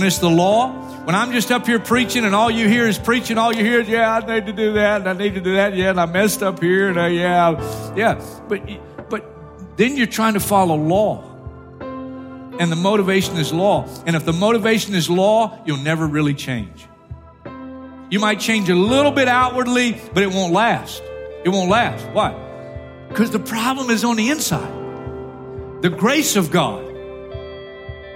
When it's the law? When I'm just up here preaching and all you hear is preaching, all you hear is, yeah, I need to do that and I need to do that, yeah, and I messed up here and I, yeah, yeah. But, but then you're trying to follow law. And the motivation is law. And if the motivation is law, you'll never really change. You might change a little bit outwardly, but it won't last. It won't last. Why? Because the problem is on the inside. The grace of God.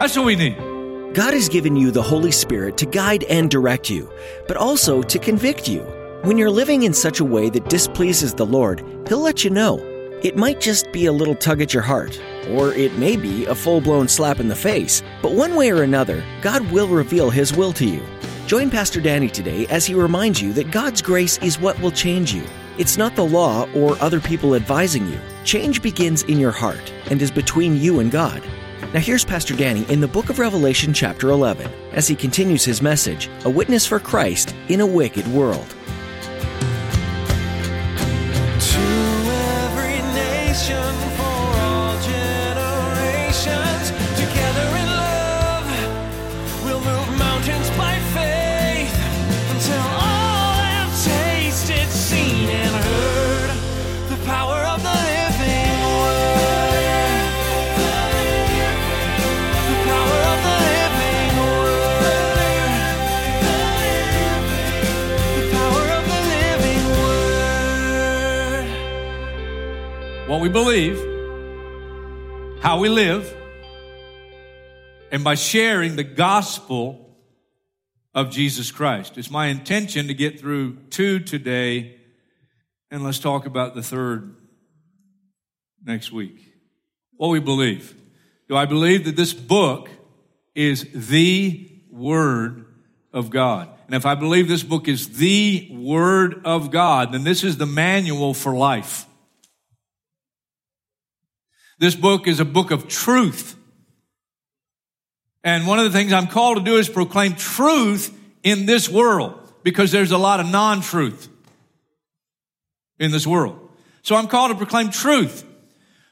That's what we need. God has given you the Holy Spirit to guide and direct you, but also to convict you. When you're living in such a way that displeases the Lord, He'll let you know. It might just be a little tug at your heart, or it may be a full blown slap in the face, but one way or another, God will reveal His will to you. Join Pastor Danny today as he reminds you that God's grace is what will change you. It's not the law or other people advising you. Change begins in your heart and is between you and God. Now, here's Pastor Danny in the book of Revelation, chapter 11, as he continues his message A Witness for Christ in a Wicked World. What we believe, how we live, and by sharing the gospel of Jesus Christ. It's my intention to get through two today, and let's talk about the third next week. What we believe. Do I believe that this book is the Word of God? And if I believe this book is the Word of God, then this is the manual for life. This book is a book of truth. And one of the things I'm called to do is proclaim truth in this world because there's a lot of non-truth in this world. So I'm called to proclaim truth.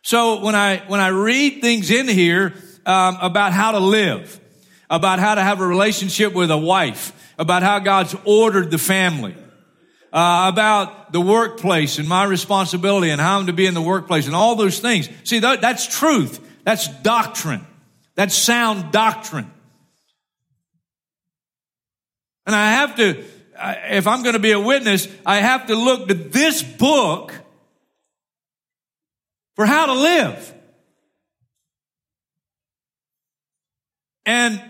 So when I, when I read things in here, um, about how to live, about how to have a relationship with a wife, about how God's ordered the family, uh, about the workplace and my responsibility and how I'm to be in the workplace and all those things. See, that, that's truth. That's doctrine. That's sound doctrine. And I have to, if I'm going to be a witness, I have to look to this book for how to live. And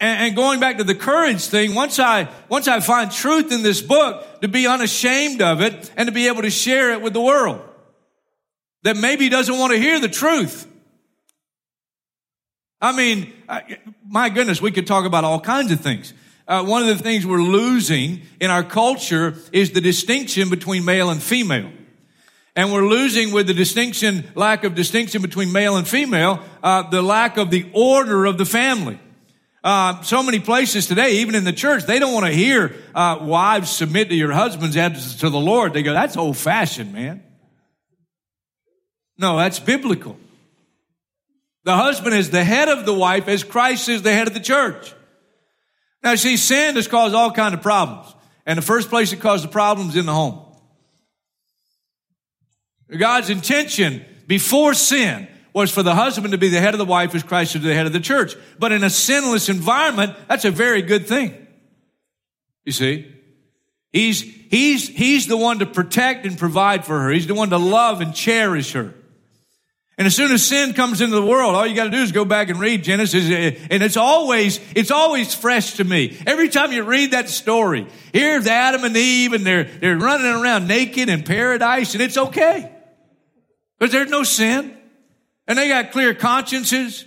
and going back to the courage thing, once I, once I find truth in this book, to be unashamed of it and to be able to share it with the world that maybe doesn't want to hear the truth. I mean, I- my goodness, we could talk about all kinds of things. Uh, one of the things we're losing in our culture is the distinction between male and female. And we're losing with the distinction, lack of distinction between male and female, uh, the lack of the order of the family. Uh, so many places today, even in the church, they don't want to hear uh, wives submit to your husbands as to the Lord. They go, that's old fashioned, man. No, that's biblical. The husband is the head of the wife as Christ is the head of the church. Now, see, sin has caused all kind of problems. And the first place it caused the problems in the home. God's intention before sin was for the husband to be the head of the wife as Christ is the head of the church. But in a sinless environment, that's a very good thing. You see? He's, he's, he's the one to protect and provide for her. He's the one to love and cherish her. And as soon as sin comes into the world, all you got to do is go back and read Genesis, and it's always it's always fresh to me. Every time you read that story, here's Adam and Eve, and they're they're running around naked in paradise, and it's okay because there's no sin, and they got clear consciences.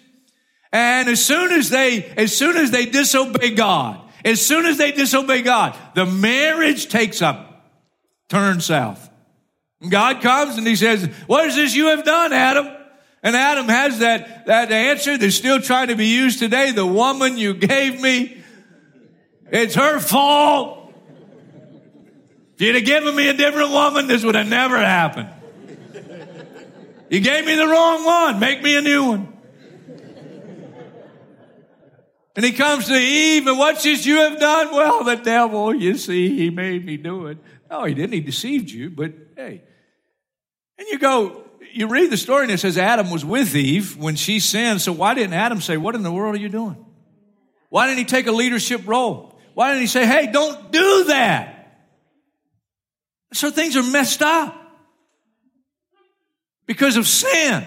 And as soon as they as soon as they disobey God As soon as they disobey God, the marriage takes a turn south. God comes and he says, what is this you have done, Adam? And Adam has that, that answer that's still trying to be used today. The woman you gave me, it's her fault. If you'd have given me a different woman, this would have never happened. You gave me the wrong one. Make me a new one. And he comes to Eve, and what's this you have done? Well, the devil, you see, he made me do it. No, he didn't. He deceived you, but hey. And you go, you read the story and it says Adam was with Eve when she sinned. So why didn't Adam say, What in the world are you doing? Why didn't he take a leadership role? Why didn't he say, Hey, don't do that? So things are messed up because of sin.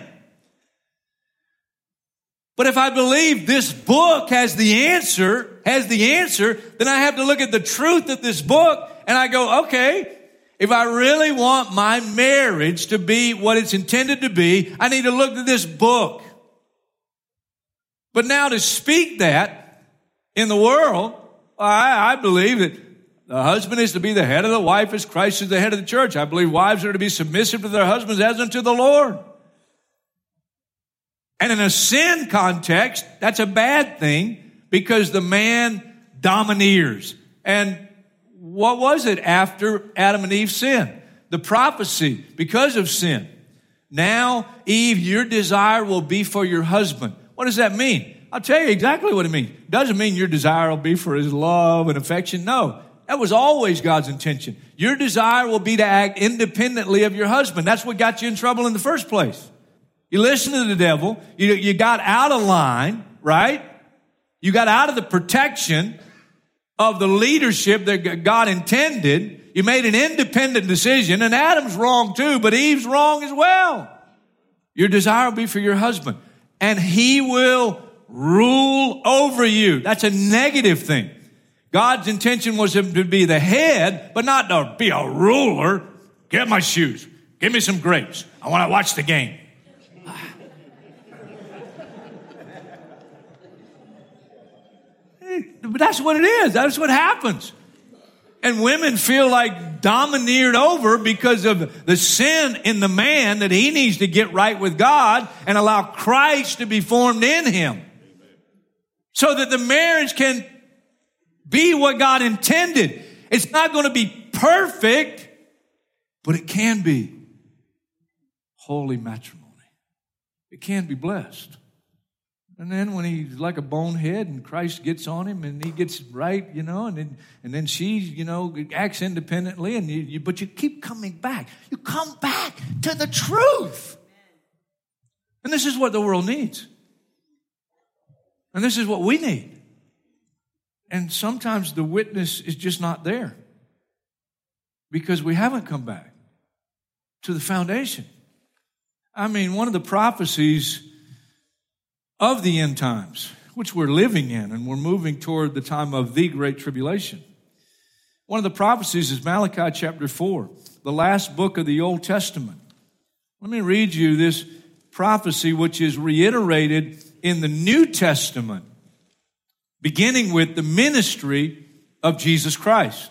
But if I believe this book has the answer, has the answer, then I have to look at the truth of this book and I go, okay, if I really want my marriage to be what it's intended to be, I need to look at this book. But now to speak that in the world, I, I believe that the husband is to be the head of the wife as Christ is the head of the church. I believe wives are to be submissive to their husbands as unto the Lord. And in a sin context, that's a bad thing because the man domineers. And what was it after Adam and Eve sinned? The prophecy because of sin. Now, Eve, your desire will be for your husband. What does that mean? I'll tell you exactly what it means. It doesn't mean your desire will be for his love and affection. No, that was always God's intention. Your desire will be to act independently of your husband. That's what got you in trouble in the first place. You listen to the devil. You, you got out of line, right? You got out of the protection of the leadership that God intended. You made an independent decision and Adam's wrong too, but Eve's wrong as well. Your desire will be for your husband and he will rule over you. That's a negative thing. God's intention was to be the head, but not to be a ruler. Get my shoes. Give me some grapes. I want to watch the game. But that's what it is. That's what happens. And women feel like domineered over because of the sin in the man that he needs to get right with God and allow Christ to be formed in him. So that the marriage can be what God intended. It's not going to be perfect, but it can be holy matrimony. It can be blessed. And then when he's like a bonehead and Christ gets on him and he gets right, you know, and then, and then she, you know, acts independently and you, you, but you keep coming back. You come back to the truth. And this is what the world needs. And this is what we need. And sometimes the witness is just not there because we haven't come back to the foundation. I mean, one of the prophecies of the end times, which we're living in, and we're moving toward the time of the Great Tribulation. One of the prophecies is Malachi chapter 4, the last book of the Old Testament. Let me read you this prophecy, which is reiterated in the New Testament, beginning with the ministry of Jesus Christ.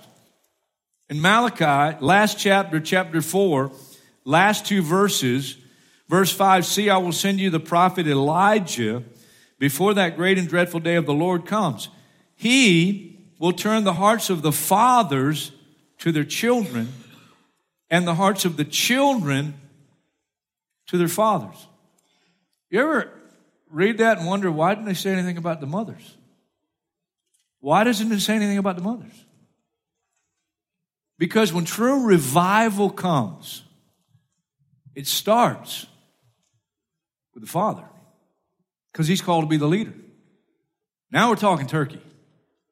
In Malachi, last chapter, chapter 4, last two verses, Verse 5 See, I will send you the prophet Elijah before that great and dreadful day of the Lord comes. He will turn the hearts of the fathers to their children and the hearts of the children to their fathers. You ever read that and wonder why didn't they say anything about the mothers? Why doesn't it say anything about the mothers? Because when true revival comes, it starts with the Father because he's called to be the leader. Now we're talking turkey.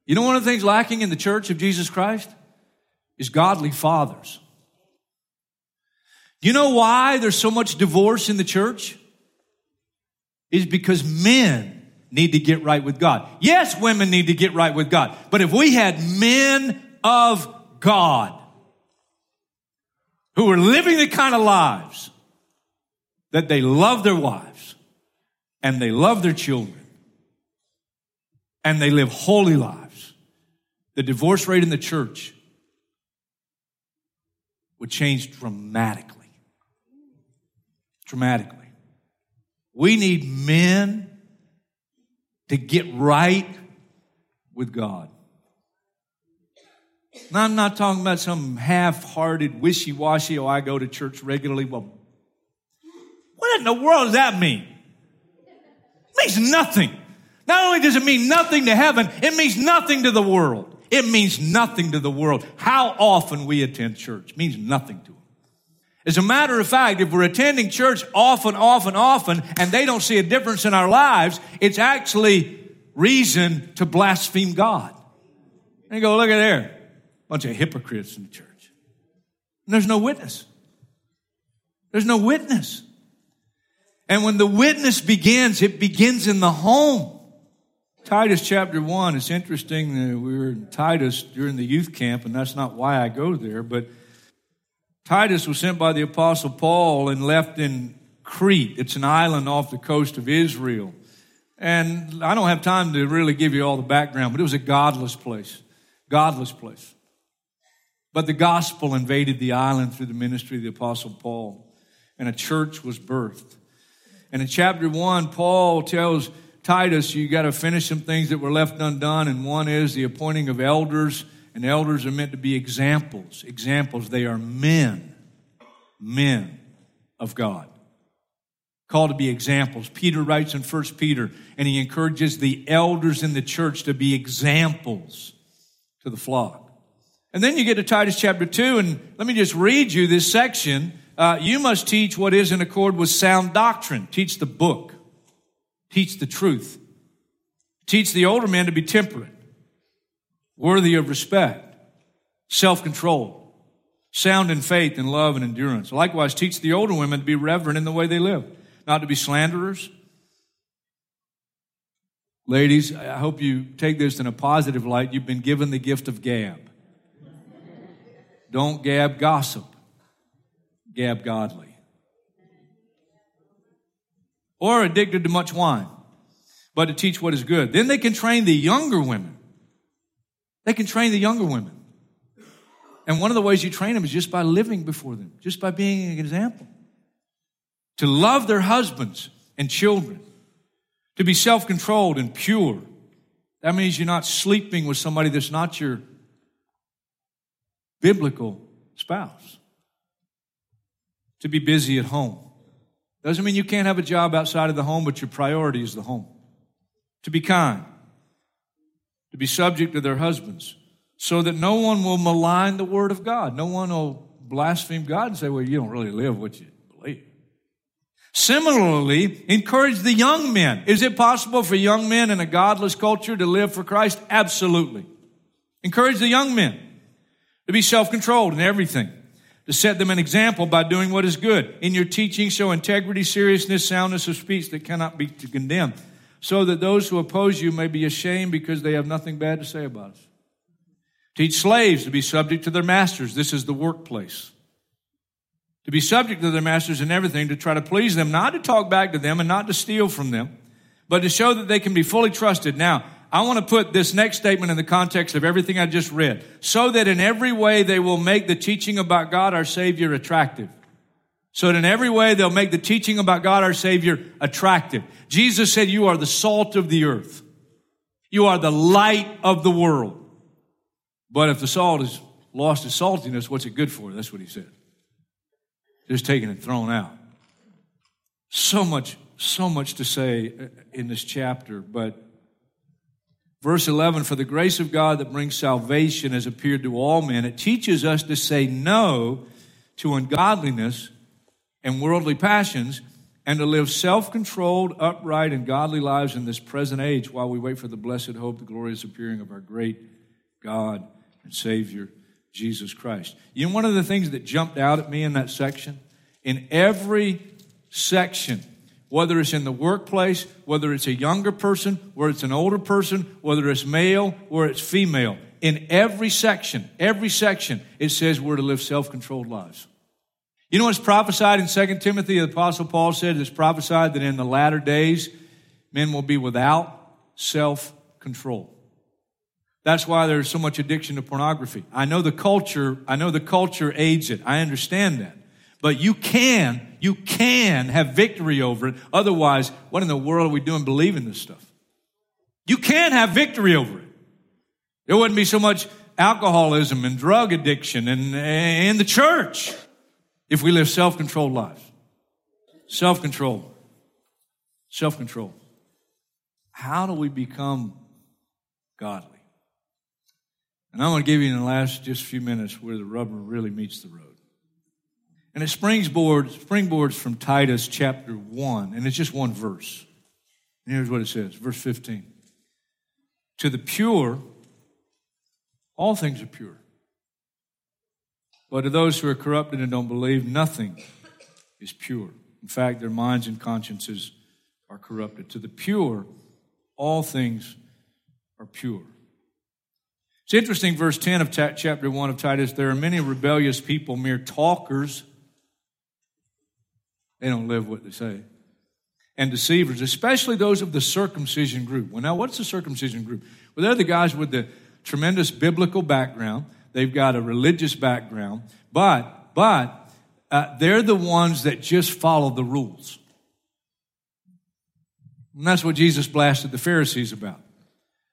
You know, one of the things lacking in the church of Jesus Christ is godly fathers. You know why there's so much divorce in the church? Is because men need to get right with God. Yes, women need to get right with God. But if we had men of God who were living the kind of lives that they love their wives and they love their children and they live holy lives the divorce rate in the church would change dramatically. Dramatically. We need men to get right with God. Now, I'm not talking about some half hearted, wishy washy, oh, I go to church regularly. Well, what in the world does that mean? It means nothing. Not only does it mean nothing to heaven, it means nothing to the world. It means nothing to the world. How often we attend church means nothing to them. As a matter of fact, if we're attending church often, often, often, and they don't see a difference in our lives, it's actually reason to blaspheme God. And go, look at there. Bunch of hypocrites in the church. And there's no witness. There's no witness. And when the witness begins, it begins in the home. Titus chapter 1, it's interesting that we were in Titus during the youth camp, and that's not why I go there, but Titus was sent by the apostle Paul and left in Crete. It's an island off the coast of Israel. And I don't have time to really give you all the background, but it was a godless place. Godless place. But the gospel invaded the island through the ministry of the apostle Paul, and a church was birthed. And in chapter 1, Paul tells Titus, you got to finish some things that were left undone, and one is the appointing of elders, and elders are meant to be examples. Examples, they are men, men of God. Called to be examples. Peter writes in 1 Peter, and he encourages the elders in the church to be examples to the flock. And then you get to Titus chapter 2, and let me just read you this section. Uh, you must teach what is in accord with sound doctrine. Teach the book. Teach the truth. Teach the older men to be temperate, worthy of respect, self control, sound in faith and love and endurance. Likewise, teach the older women to be reverent in the way they live, not to be slanderers. Ladies, I hope you take this in a positive light. You've been given the gift of gab. Don't gab gossip, gab godly or addicted to much wine, but to teach what is good. Then they can train the younger women. They can train the younger women. And one of the ways you train them is just by living before them, just by being an example. To love their husbands and children, to be self controlled and pure. That means you're not sleeping with somebody that's not your biblical spouse. To be busy at home. Doesn't mean you can't have a job outside of the home, but your priority is the home. To be kind, to be subject to their husbands, so that no one will malign the word of God. No one will blaspheme God and say, well, you don't really live what you believe. Similarly, encourage the young men. Is it possible for young men in a godless culture to live for Christ? Absolutely. Encourage the young men to be self-controlled in everything to set them an example by doing what is good. In your teaching, show integrity, seriousness, soundness of speech that cannot be condemned, so that those who oppose you may be ashamed because they have nothing bad to say about us. Teach slaves to be subject to their masters. This is the workplace. To be subject to their masters in everything, to try to please them, not to talk back to them and not to steal from them, but to show that they can be fully trusted. Now, I want to put this next statement in the context of everything I just read. So that in every way they will make the teaching about God our Savior attractive. So that in every way they'll make the teaching about God our Savior attractive. Jesus said, You are the salt of the earth. You are the light of the world. But if the salt has lost its saltiness, what's it good for? That's what he said. Just taken and thrown out. So much, so much to say in this chapter, but Verse 11, for the grace of God that brings salvation has appeared to all men. It teaches us to say no to ungodliness and worldly passions and to live self controlled, upright, and godly lives in this present age while we wait for the blessed hope, the glorious appearing of our great God and Savior, Jesus Christ. You know, one of the things that jumped out at me in that section? In every section, whether it's in the workplace, whether it's a younger person, whether it's an older person, whether it's male or it's female. In every section, every section, it says we're to live self-controlled lives. You know what's prophesied in 2 Timothy? The Apostle Paul said it's prophesied that in the latter days, men will be without self-control. That's why there's so much addiction to pornography. I know the culture, I know the culture aids it. I understand that. But you can, you can have victory over it. Otherwise, what in the world are we doing believing this stuff? You can have victory over it. There wouldn't be so much alcoholism and drug addiction and in the church if we live self-controlled lives. Self-control. Self-control. How do we become godly? And I'm going to give you in the last just few minutes where the rubber really meets the road. And it springboards, springboards from Titus chapter 1, and it's just one verse. And here's what it says, verse 15. To the pure, all things are pure. But to those who are corrupted and don't believe, nothing is pure. In fact, their minds and consciences are corrupted. To the pure, all things are pure. It's interesting, verse 10 of chapter 1 of Titus there are many rebellious people, mere talkers. They don't live what they say. And deceivers, especially those of the circumcision group. Well, now, what's the circumcision group? Well, they're the guys with the tremendous biblical background. They've got a religious background, but, but, uh, they're the ones that just follow the rules. And that's what Jesus blasted the Pharisees about.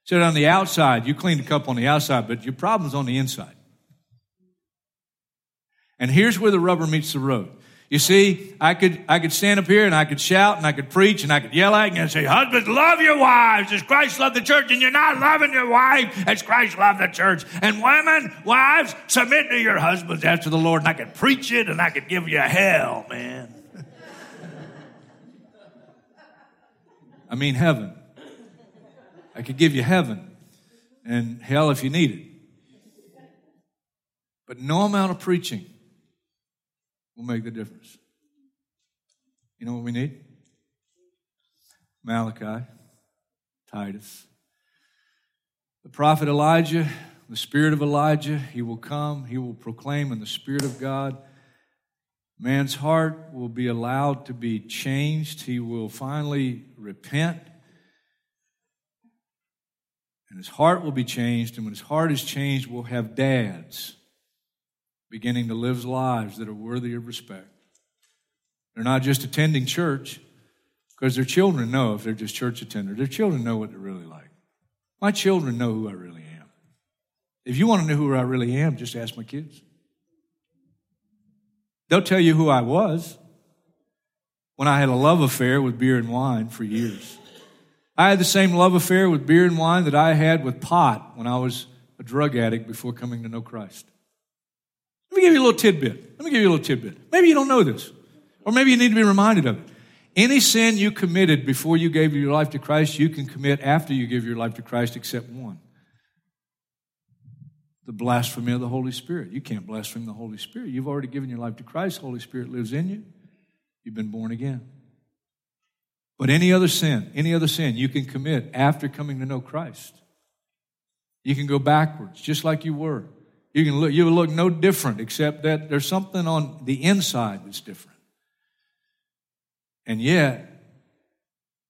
He said, on the outside, you clean the cup on the outside, but your problem's on the inside. And here's where the rubber meets the road. You see, I could, I could stand up here and I could shout and I could preach and I could yell at you and say, husbands, love your wives as Christ loved the church and you're not loving your wife as Christ loved the church. And women, wives, submit to your husbands after the Lord. And I could preach it and I could give you hell, man. I mean heaven. I could give you heaven and hell if you need it. But no amount of preaching will make the difference. You know what we need? Malachi, Titus. The prophet Elijah, the spirit of Elijah, he will come, he will proclaim in the spirit of God. Man's heart will be allowed to be changed. He will finally repent. And his heart will be changed. And when his heart is changed, we'll have dads beginning to live lives that are worthy of respect. They're not just attending church because their children know if they're just church attenders. Their children know what they're really like. My children know who I really am. If you want to know who I really am, just ask my kids. They'll tell you who I was when I had a love affair with beer and wine for years. I had the same love affair with beer and wine that I had with pot when I was a drug addict before coming to know Christ. Let me give you a little tidbit. Let me give you a little tidbit. Maybe you don't know this, or maybe you need to be reminded of it. Any sin you committed before you gave your life to Christ, you can commit after you give your life to Christ, except one the blasphemy of the Holy Spirit. You can't blaspheme the Holy Spirit. You've already given your life to Christ, Holy Spirit lives in you. You've been born again. But any other sin, any other sin you can commit after coming to know Christ. You can go backwards, just like you were. You can look, you look no different except that there's something on the inside that's different. And yet,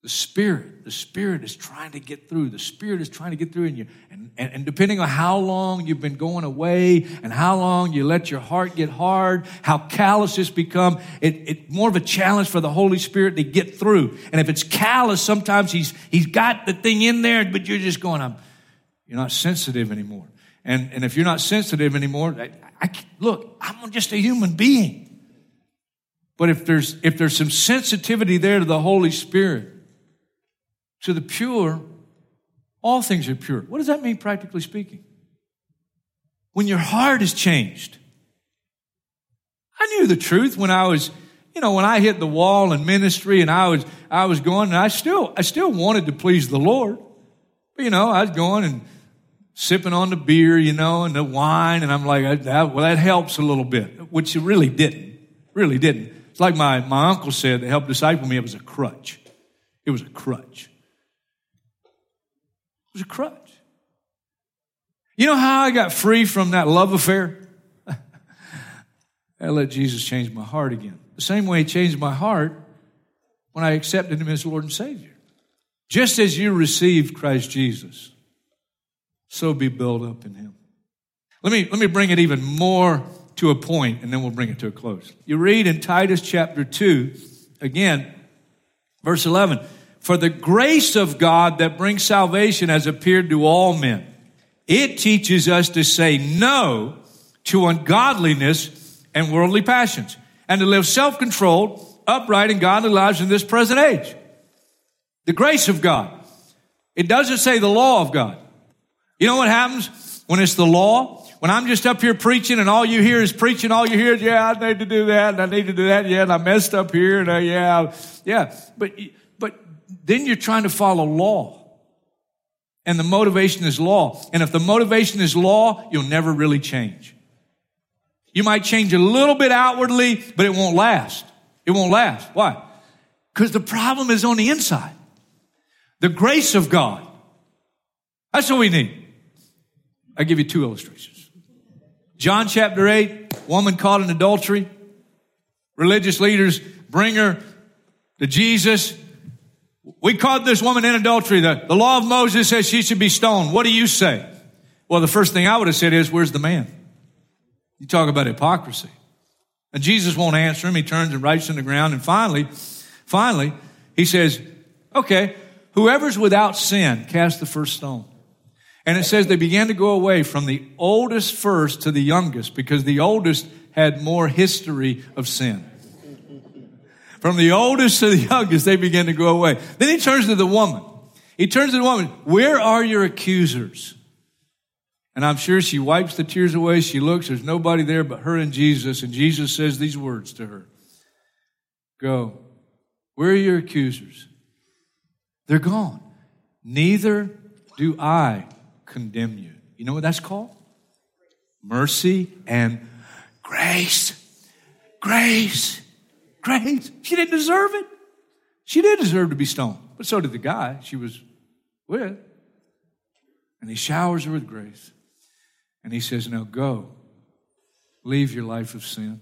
the Spirit, the Spirit is trying to get through. The Spirit is trying to get through in you. And, and, and, depending on how long you've been going away and how long you let your heart get hard, how callous it's become, it, it's more of a challenge for the Holy Spirit to get through. And if it's callous, sometimes he's, he's got the thing in there, but you're just going, I'm, you're not sensitive anymore. And, and if you're not sensitive anymore, I, I, look, I'm just a human being. But if there's, if there's some sensitivity there to the Holy Spirit, to the pure, all things are pure. What does that mean, practically speaking? When your heart is changed. I knew the truth when I was, you know, when I hit the wall in ministry and I was, I was going and I still, I still wanted to please the Lord. But, you know, I was going and sipping on the beer, you know, and the wine, and I'm like, that, well, that helps a little bit, which it really didn't. Really didn't. It's like my, my uncle said that helped disciple me, it was a crutch. It was a crutch. It was a crutch. You know how I got free from that love affair? I let Jesus change my heart again. The same way he changed my heart when I accepted him as Lord and Savior. Just as you received Christ Jesus So be built up in him. Let me, let me bring it even more to a point and then we'll bring it to a close. You read in Titus chapter 2, again, verse 11, for the grace of God that brings salvation has appeared to all men. It teaches us to say no to ungodliness and worldly passions and to live self-controlled, upright, and godly lives in this present age. The grace of God. It doesn't say the law of God. You know what happens when it's the law? When I'm just up here preaching and all you hear is preaching, all you hear is, yeah, I need to do that and I need to do that. Yeah, and I messed up here and uh, yeah, yeah. But, but then you're trying to follow law. And the motivation is law. And if the motivation is law, you'll never really change. You might change a little bit outwardly, but it won't last. It won't last. Why? Because the problem is on the inside. The grace of God. That's what we need. I'll give you two illustrations. John chapter 8, woman caught in adultery. Religious leaders bring her to Jesus. We caught this woman in adultery. The, the law of Moses says she should be stoned. What do you say? Well, the first thing I would have said is, where's the man? You talk about hypocrisy. And Jesus won't answer him. He turns and writes on the ground. And finally, finally, he says, okay, whoever's without sin, cast the first stone. And it says they began to go away from the oldest first to the youngest because the oldest had more history of sin. From the oldest to the youngest, they began to go away. Then he turns to the woman. He turns to the woman. Where are your accusers? And I'm sure she wipes the tears away. She looks, there's nobody there but her and Jesus. And Jesus says these words to her Go. Where are your accusers? They're gone. Neither do I condemn you. You know what that's called? Mercy and grace. Grace. Grace. She didn't deserve it. She did deserve to be stoned, but so did the guy she was with. And he showers her with grace. And he says, Now go, leave your life of sin.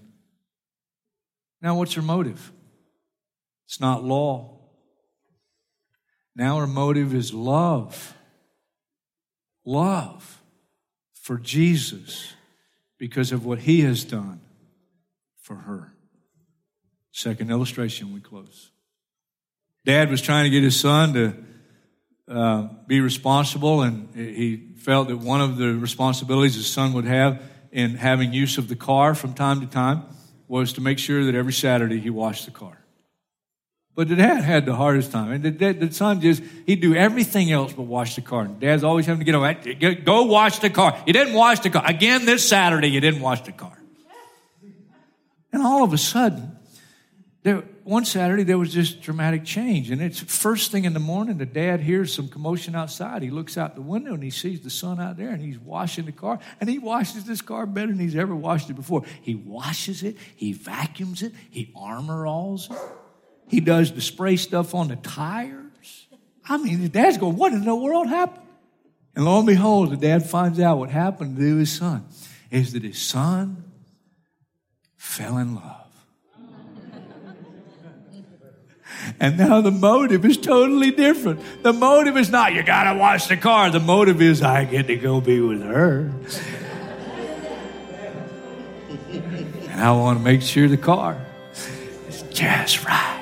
Now, what's her motive? It's not law. Now, her motive is love. Love for Jesus because of what he has done for her. Second illustration, we close. Dad was trying to get his son to uh, be responsible, and he felt that one of the responsibilities his son would have in having use of the car from time to time was to make sure that every Saturday he washed the car. But the dad had the hardest time. And the, dad, the son just, he'd do everything else but wash the car. And dad's always having to get away. Go wash the car. You didn't wash the car. Again this Saturday, you didn't wash the car. And all of a sudden, there, one Saturday there was this dramatic change, and it's first thing in the morning. The dad hears some commotion outside. He looks out the window and he sees the son out there, and he's washing the car. And he washes this car better than he's ever washed it before. He washes it, he vacuums it, he armor alls it, he does the spray stuff on the tires. I mean, the dad's going, "What in the world happened?" And lo and behold, the dad finds out what happened to his son is that his son fell in love. And now the motive is totally different. The motive is not, you gotta wash the car. The motive is, I get to go be with her. and I wanna make sure the car is just right.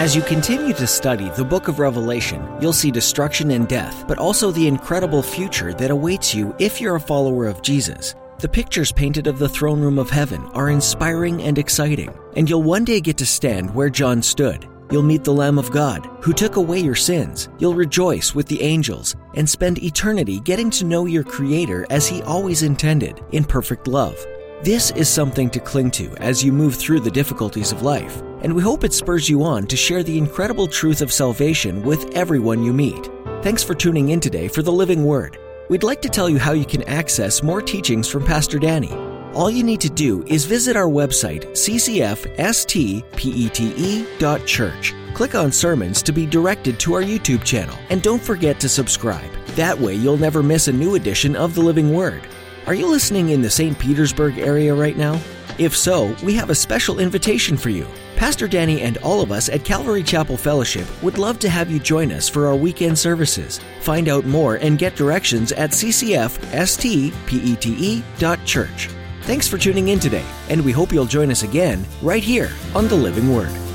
As you continue to study the book of Revelation, you'll see destruction and death, but also the incredible future that awaits you if you're a follower of Jesus. The pictures painted of the throne room of heaven are inspiring and exciting, and you'll one day get to stand where John stood. You'll meet the Lamb of God, who took away your sins. You'll rejoice with the angels and spend eternity getting to know your Creator as He always intended, in perfect love. This is something to cling to as you move through the difficulties of life, and we hope it spurs you on to share the incredible truth of salvation with everyone you meet. Thanks for tuning in today for the Living Word. We'd like to tell you how you can access more teachings from Pastor Danny. All you need to do is visit our website, ccfstpete.church. Click on sermons to be directed to our YouTube channel, and don't forget to subscribe. That way, you'll never miss a new edition of the Living Word. Are you listening in the St. Petersburg area right now? If so, we have a special invitation for you. Pastor Danny and all of us at Calvary Chapel Fellowship would love to have you join us for our weekend services. Find out more and get directions at ccfstpete.church. Thanks for tuning in today, and we hope you'll join us again right here on the Living Word.